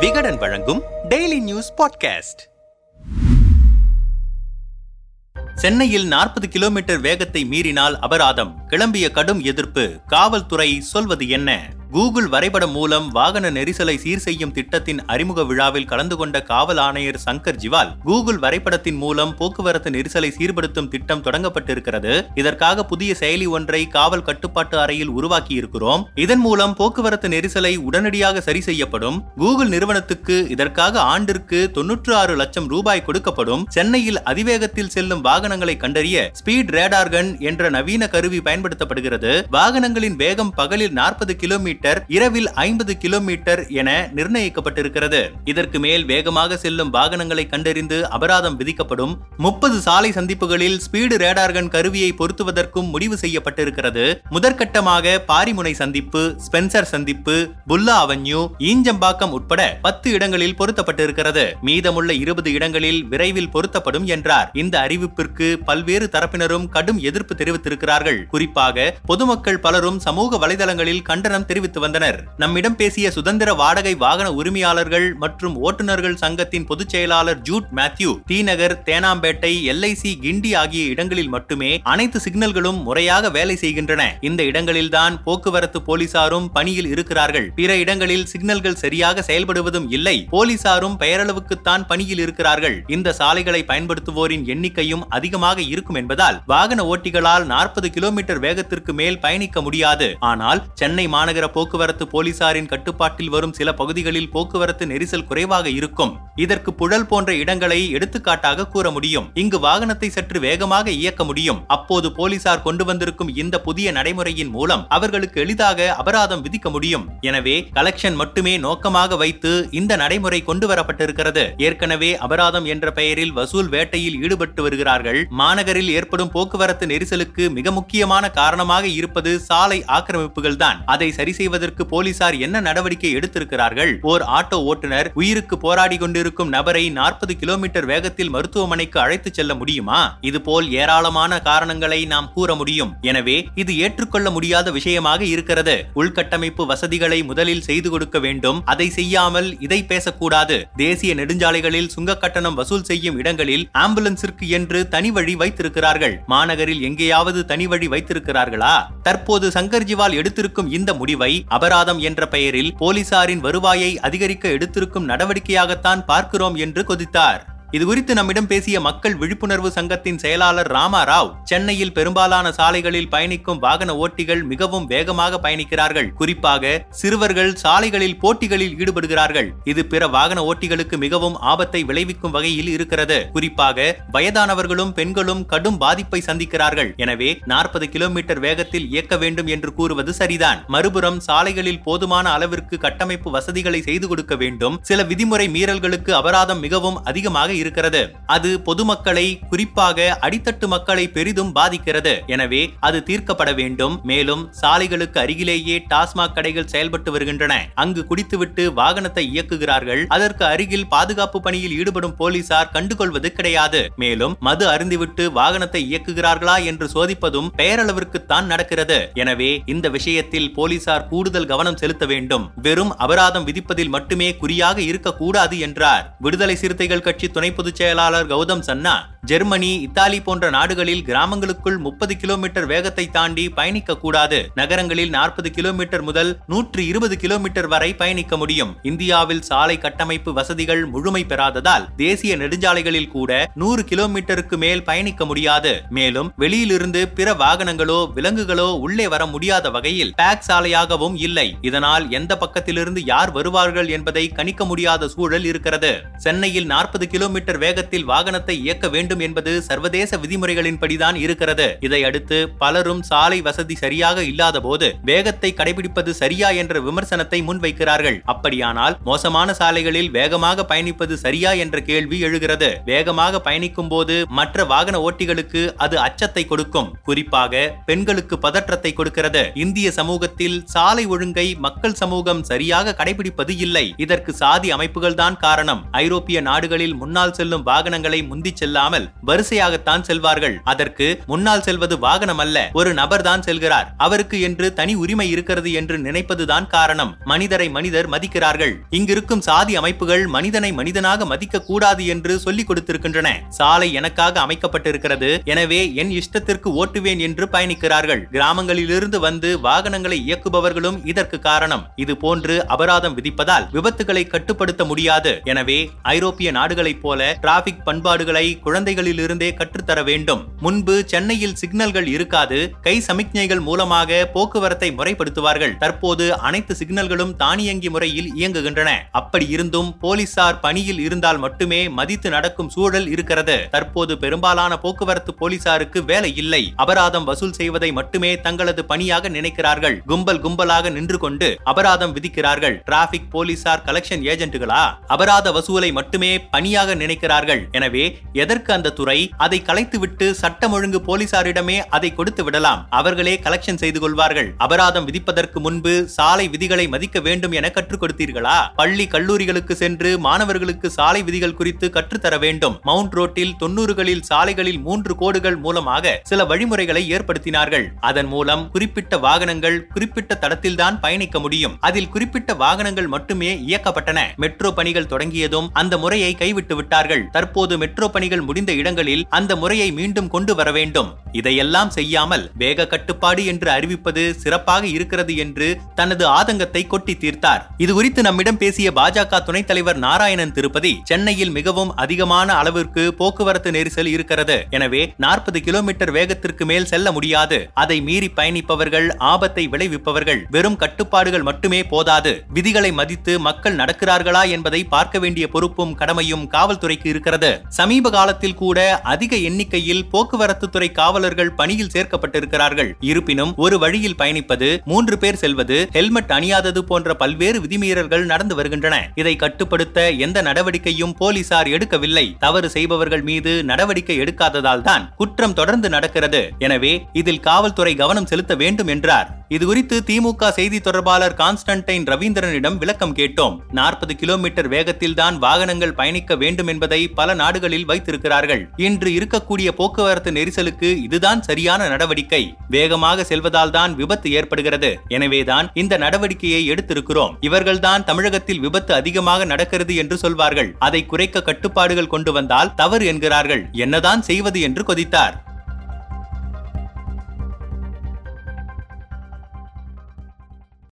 விகடன் வழங்கும் daily news podcast சென்னையில் நாற்பது கிலோமீட்டர் வேகத்தை மீறினால் அபராதம். கிளம்பிய கடும் எதிர்ப்பு. காவல்துறை சொல்வது என்ன? கூகுள் வரைபடம் மூலம் வாகன நெரிசலை சீர் செய்யும் திட்டத்தின் அறிமுக விழாவில் கலந்து கொண்ட காவல் ஆணையர் சங்கர் ஜிவால் கூகுள் வரைபடத்தின் மூலம் போக்குவரத்து நெரிசலை சீர்படுத்தும் திட்டம் தொடங்கப்பட்டிருக்கிறது. இதற்காக புதிய செயலி ஒன்றை காவல் கட்டுப்பாட்டு அறையில் உருவாக்கி இருக்கிறோம் இதன் மூலம் போக்குவரத்து நெரிசலை உடனடியாக சரி செய்யப்படும். கூகுள் நிறுவனத்துக்கு இதற்காக ஆண்டிற்கு தொன்னூற்று ஆறு லட்சம் ரூபாய் கொடுக்கப்படும். சென்னையில் அதிவேகத்தில் செல்லும் வாகனங்களை கண்டறிய ஸ்பீட் ரேடார்கன் என்ற நவீன கருவி பயன்படுத்தப்படுகிறது. வாகனங்களின் வேகம் பகலில் நாற்பது கிலோமீட்டர் இரவில் ஐம்பது கிலோமீட்டர் என நிர்ணயிக்கப்பட்டிருக்கிறது. இதற்கு மேல் வேகமாக செல்லும் வாகனங்களை கண்டறிந்து அபராதம் விதிக்கப்படும் முப்பது சாலை சந்திப்புகளில் ஸ்பீடு ரேடார்கன் கருவியை பொருத்துவதற்கும் முடிவு செய்யப்பட்டிருக்கிறது. முதற்கட்டமாக பாரிமுனை சந்திப்பு ஸ்பென்சர் சந்திப்பு புல்லா அவென்யூ ஈஞ்சம்பாக்கம் உட்பட பத்து இடங்களில் பொருத்தப்பட்டிருக்கிறது. மீதமுள்ள இருபது இடங்களில் விரைவில் பொருத்தப்படும் என்றார். இந்த அறிவிப்பிற்கு பல்வேறு தரப்பினரும் கடும் எதிர்ப்பு தெரிவித்திருக்கிறார்கள். குறிப்பாக பொதுமக்கள் பலரும் சமூக வலைதளங்களில் கண்டனம் தெரிவித்து வந்தனர். நம்மிடம் பேசிய சுதந்திர வாடகை வாகன உரிமையாளர்கள் மற்றும் ஓட்டுநர்கள் சங்கத்தின் பொதுச் செயலாளர் Jude Matthew T Nagar Teynampet LIC Guindy ஆகிய இடங்களில் மட்டுமே அனைத்து சிக்னல்களும் முறையாக வேலை செய்கின்றன. இந்த இடங்களில்தான் போக்குவரத்து போலீசாரும் பணியில் இருக்கிறார்கள். பிற இடங்களில் சிக்னல்கள் சரியாக செயல்படுவதும் இல்லை. போலீசாரும் பெயரளவுக்குத்தான் பணியில் இருக்கிறார்கள். இந்த சாலைகளை பயன்படுத்துவோரின் எண்ணிக்கையும் அதிகமாக இருக்கும் என்பதால் வாகன ஓட்டிகளால் நாற்பது கிலோமீட்டர் வேகத்திற்கு மேல் பயணிக்க முடியாது. ஆனால் சென்னை மாநகர போக்குவரத்து போலீசாரின் கட்டுப்பாட்டில் வரும் சில பகுதிகளில் போக்குவரத்து நெரிசல் குறைவாக இருக்கும். இதற்கு புழல் போன்ற இடங்களை எடுத்துக்காட்டாக கூற முடியும். இங்கு வாகனத்தை சற்று வேகமாக இயக்க முடியும். அப்போது போலீசார் கொண்டு வந்திருக்கும் இந்த புதிய நடைமுறையின் மூலம் அவர்களுக்கு எளிதாக அபராதம் விதிக்க முடியும். எனவே கலெக்ஷன் மட்டுமே நோக்கமாக வைத்து இந்த நடைமுறை கொண்டு வரப்பட்டிருக்கிறது. ஏற்கனவே அபராதம் என்ற பெயரில் வசூல் வேட்டையில் ஈடுபட்டு வருகிறார்கள். மாநகரில் ஏற்படும் போக்குவரத்து நெரிசலுக்கு மிக முக்கியமான காரணமாக இருப்பது சாலை ஆக்கிரமிப்புகள் தான் அதை சரி செய்வதற்கு போலீசார் என்ன நடவடிக்கை எடுத்திருக்கிறார்கள்? ஓர் ஆட்டோ ஓட்டுநர் உயிருக்கு போராடி கொண்டிருக்கும் நபரை நாற்பது கிலோமீட்டர் வேகத்தில் மருத்துவமனைக்கு அழைத்துச் செல்ல முடியுமா? இதுபோல் ஏராளமான காரணங்களை நாம் கூற முடியும். எனவே இது ஏற்றுக்கொள்ள முடியாத விஷயமாக இருக்கிறது. உள்கட்டமைப்பு வசதிகளை முதலில் செய்து கொடுக்க வேண்டும். அதை செய்யாமல் இதை பேசக்கூடாது. தேசிய நெடுஞ்சாலைகளில் சுங்க கட்டணம் வசூல் செய்யும் இடங்களில் ஆம்புலன்ஸிற்கு என்று தனி வழி வைத்திருக்கிறார்கள். மாநகரில் எங்கேயாவது தனி வழி வைத்திருக்கிறார்களா? தற்போது சங்கர்ஜிவால் எடுத்திருக்கும் இந்த முடிவை அபராதம் என்ற பெயரில் போலீசாரின் வருவாயை அதிகரிக்க எடுத்திருக்கும் நடவடிக்கையாகத்தான் பார்க்கிறோம் என்று கொதித்தார். இதுகுறித்து நம்மிடம் பேசிய மக்கள் விழிப்புணர்வு சங்கத்தின் செயலாளர் ராமா ராவ் சென்னையில் பெரும்பாலான சாலைகளில் பயணிக்கும் வாகன ஓட்டிகள் மிகவும் வேகமாக பயணிக்கிறார்கள். குறிப்பாக சிறுவர்கள் சாலைகளில் போட்டிகளில் ஈடுபடுகிறார்கள். இது பிற வாகன ஓட்டிகளுக்கு மிகவும் ஆபத்தை விளைவிக்கும் வகையில் இருக்கிறது. குறிப்பாக வயதானவர்களும் பெண்களும் கடும் பாதிப்பை சந்திக்கிறார்கள். எனவே நாற்பது கிலோமீட்டர் வேகத்தில் இயக்க வேண்டும் என்று கூறுவது சரிதான். மறுபுறம் சாலைகளில் போதுமான அளவிற்கு கட்டமைப்பு வசதிகளை செய்து கொடுக்க வேண்டும். சில விதிமுறை மீறல்களுக்கு அபராதம் மிகவும் அதிகமாக இருக்கிறது. அது பொதுமக்களை குறிப்பாக அடித்தட்டு மக்களை பெரிதும் பாதிக்கிறது. எனவே அது தீர்க்கப்பட வேண்டும். மேலும் சாலைகளுக்கு அருகிலேயே டாஸ்மாக் கடைகள் செயல்பட்டு வருகின்றன. அங்கு குடித்துவிட்டு வாகனத்தை இயக்குகிறார்கள். அதற்கு அருகில் பாதுகாப்பு பணியில் ஈடுபடும் போலீசார் கண்டுகொள்வது கிடையாது. மேலும் மது அருந்திவிட்டு வாகனத்தை இயக்குகிறார்களா என்று சோதிப்பதும் பெயரளவிற்கு தான் நடக்கிறது. எனவே இந்த விஷயத்தில் போலீசார் கூடுதல் கவனம் செலுத்த வேண்டும். வெறும் அபராதம் விதிப்பதில் மட்டுமே குறியாக இருக்கக்கூடாது என்றார். விடுதலை சிறுத்தைகள் கட்சி துணை பொதுச் செயலாளர் கௌதம் சன்னா ஜெர்மனி இத்தாலி போன்ற நாடுகளில் கிராமங்களுக்குள் முப்பது கிலோமீட்டர் வேகத்தை தாண்டி பயணிக்க கூடாது. நகரங்களில் நாற்பது கிலோமீட்டர் முதல் நூற்று இருபது கிலோமீட்டர் வரை பயணிக்க முடியும். இந்தியாவில் சாலை கட்டமைப்பு வசதிகள் முழுமை பெறாததால் தேசிய நெடுஞ்சாலைகளில் கூட நூறு கிலோமீட்டருக்கு மேல் பயணிக்க முடியாது. மேலும் வெளியிலிருந்து பிற வாகனங்களோ விலங்குகளோ உள்ளே வர முடியாத வகையில் பேக் சாலையாகவும் இல்லை. இதனால் எந்த பக்கத்திலிருந்து யார் வருவார்கள் என்பதை கணிக்க முடியாத சூழல் இருக்கிறது. சென்னையில் நாற்பது கிலோமீட்டர் வேகத்தில் வாகனத்தை இயக்க வேண்டும் என்பது சர்வதேச விதிமுறைகளின்படிதான் இருக்கிறது. இதையடுத்து பலரும் சாலை வசதி சரியாக இல்லாத போது வேகத்தை கடைபிடிப்பது சரியா என்ற விமர்சனத்தை முன்வைக்கிறார்கள். அப்படியானால் மோசமான சாலைகளில் வேகமாக பயணிப்பது சரியா என்ற கேள்வி எழுகிறது. வேகமாக பயணிக்கும் போது மற்ற வாகன ஓட்டிகளுக்கு அது அச்சத்தை கொடுக்கும். குறிப்பாக பெண்களுக்கு பதற்றத்தை கொடுக்கிறது. இந்திய சமூகத்தில் சாலை ஒழுங்கை மக்கள் சமூகம் சரியாக கடைபிடிப்பது இல்லை. இதற்கு சாதி அமைப்புகள் தான் காரணம். ஐரோப்பிய நாடுகளில் முன்னாள் முன்னால் செல்லும் வாகனங்களை முந்தி செல்லாமல் வரிசையாகத்தான் செல்வார்கள். அதற்கு முன்னால் செல்வது வாகனம் அல்ல ஒரு நபர் தான் செல்கிறார். அவருக்கு என்று தனி உரிமை இருக்கிறது என்று நினைப்பதுதான் காரணம். மனிதரை மனிதர் மதிக்கிறார்கள். இங்கிருக்கும் சாதி அமைப்புகள் மனிதனை மனிதனாக மதிக்க கூடாது என்று சொல்லிக் கொடுத்திருக்கின்றன. சாலை எனக்காக அமைக்கப்பட்டிருக்கிறது. எனவே என் இஷ்டத்திற்கு ஓட்டுவேன் என்று பயணிக்கிறார்கள். கிராமங்களிலிருந்து வந்து வாகனங்களை இயக்குபவர்களும் இதற்கு காரணம். இது போன்று அபராதம் விதிப்பதால் விபத்துகளை கட்டுப்படுத்த முடியாது. எனவே ஐரோப்பிய நாடுகளைப் போல டிராபிக் பண்பாடுகளை குழந்தைகளிலிருந்தே கற்றுத்தர வேண்டும். முன்பு சென்னையில் சிக்னல்கள் இருக்காது கை சமிக்ஞைகள் மூலமாக போக்குவரத்தை முறைப்படுத்துவார்கள். தற்போது அனைத்து சிக்னல்களும் தானியங்கி முறையில் இயங்குகின்றன. அப்படி இருந்தும் போலீசார் பணியில் இருந்தால் மட்டுமே மதித்து நடக்கும் சூழல் இருக்கிறது. தற்போது பெரும்பாலான போக்குவரத்து போலீசாருக்கு வேலை இல்லை. அபராதம் வசூல் செய்வதை மட்டுமே தங்களது பணியாக நினைக்கிறார்கள். கும்பல் கும்பலாக நின்று கொண்டு அபராதம் விதிக்கிறார்கள். டிராபிக் போலீசார் கலெக்ஷன் ஏஜென்ட்டுகளா அபராத வசூலை மட்டுமே பணியாக நினைக்கிறார்கள். எனவே எதற்கு அந்த துறை? அதை கலைத்துவிட்டு சட்டம் ஒழுங்கு போலீசாரிடமே அதை கொடுத்து விடலாம். அவர்களே கலெக்ஷன் செய்து கொள்வார்கள். அபராதம் விதிப்பதற்கு முன்பு சாலை விதிகளை மதிக்க வேண்டும் என கற்றுக் கொடுத்தீர்களா? பள்ளி கல்லூரிகளுக்கு சென்று மாணவர்களுக்கு சாலை விதிகள் குறித்து கற்றுத்தர வேண்டும். மவுண்ட் ரோட்டில் தொண்ணூறுகளில் சாலைகளில் மூன்று கோடுகள் மூலமாக சில வழிமுறைகளை ஏற்படுத்தினார்கள். அதன் மூலம் குறிப்பிட்ட வாகனங்கள் குறிப்பிட்ட தடத்தில்தான் பயணிக்க முடியும். அதில் குறிப்பிட்ட வாகனங்கள் மட்டுமே இயக்கப்பட்டன. மெட்ரோ பணிகள் தொடங்கியதும் அந்த முறையை கைவிட்டு விட்டார்கள் தற்போது மெட்ரோ பணிகள் முடிந்த இடங்களில் அந்த முறையை மீண்டும் கொண்டு வர வேண்டும். இதையெல்லாம் செய்யாமல் வேக கட்டுப்பாடு என்று அறிவிப்பது சிறப்பாக இருக்கிறது என்று தனது ஆதங்கத்தை கொட்டி தீர்த்தார். இது குறித்து நம்மிடம் பேசிய பாஜக துணைத் தலைவர் நாராயணன் திருப்பதி சென்னையில் மிகவும் அதிகமான அளவிற்கு போக்குவரத்து நெரிசல் இருக்கிறது. எனவே நாற்பது கிலோமீட்டர் வேகத்திற்கு மேல் செல்ல முடியாது. அதை மீறி பயணிப்பவர்கள் ஆபத்தை விளைவிப்பவர்கள் வெறும் கட்டுப்பாடுகள் மட்டுமே போதாது. விதிகளை மதித்து மக்கள் நடக்கிறார்களா என்பதை பார்க்க வேண்டிய பொறுப்பும் கடமையும் காவல்துறை காவல்துறைக்கு இருக்கிறது. சமீப காலத்தில் கூட அதிக எண்ணிக்கையில் போக்குவரத்து துறை காவலர்கள் பணியில் சேர்க்கப்பட்டிருக்கிறார்கள். இருப்பினும் ஒரு வழியில் பயணிப்பது மூன்று பேர் செல்வது ஹெல்மெட் அணியாதது போன்ற பல்வேறு விதிமீறல்கள் நடந்து வருகின்றன. இதை கட்டுப்படுத்த எந்த நடவடிக்கையும் போலீசார் எடுக்கவில்லை. தவறு செய்பவர்கள் மீது நடவடிக்கை எடுக்காததால் தான் குற்றம் தொடர்ந்து நடக்கிறது. எனவே இதில் காவல்துறை கவனம் செலுத்த வேண்டும் என்றார். இதுகுறித்து திமுக செய்தி தொடர்பாளர் கான்ஸ்டன்டைன் ரவீந்திரனிடம் விளக்கம் கேட்டோம். நாற்பது கிலோமீட்டர் வேகத்தில் தான் வாகனங்கள் பயணிக்க வேண்டும் என்பதை பல நாடுகளில் வைத்திருக்கிறார்கள். இன்று இருக்கக்கூடிய போக்குவரத்து நெரிசலுக்கு இதுதான் சரியான நடவடிக்கை. வேகமாக செல்வதால் தான் விபத்து ஏற்படுகிறது. எனவேதான் இந்த நடவடிக்கையை எடுத்திருக்கிறோம். இவர்கள்தான் தமிழகத்தில் விபத்து அதிகமாக நடக்கிறது என்று சொல்வார்கள். அதை குறைக்க கட்டுப்பாடுகள் கொண்டு வந்தால் தவறு என்கிறார்கள். என்னதான் செய்வது என்று கொதித்தார்.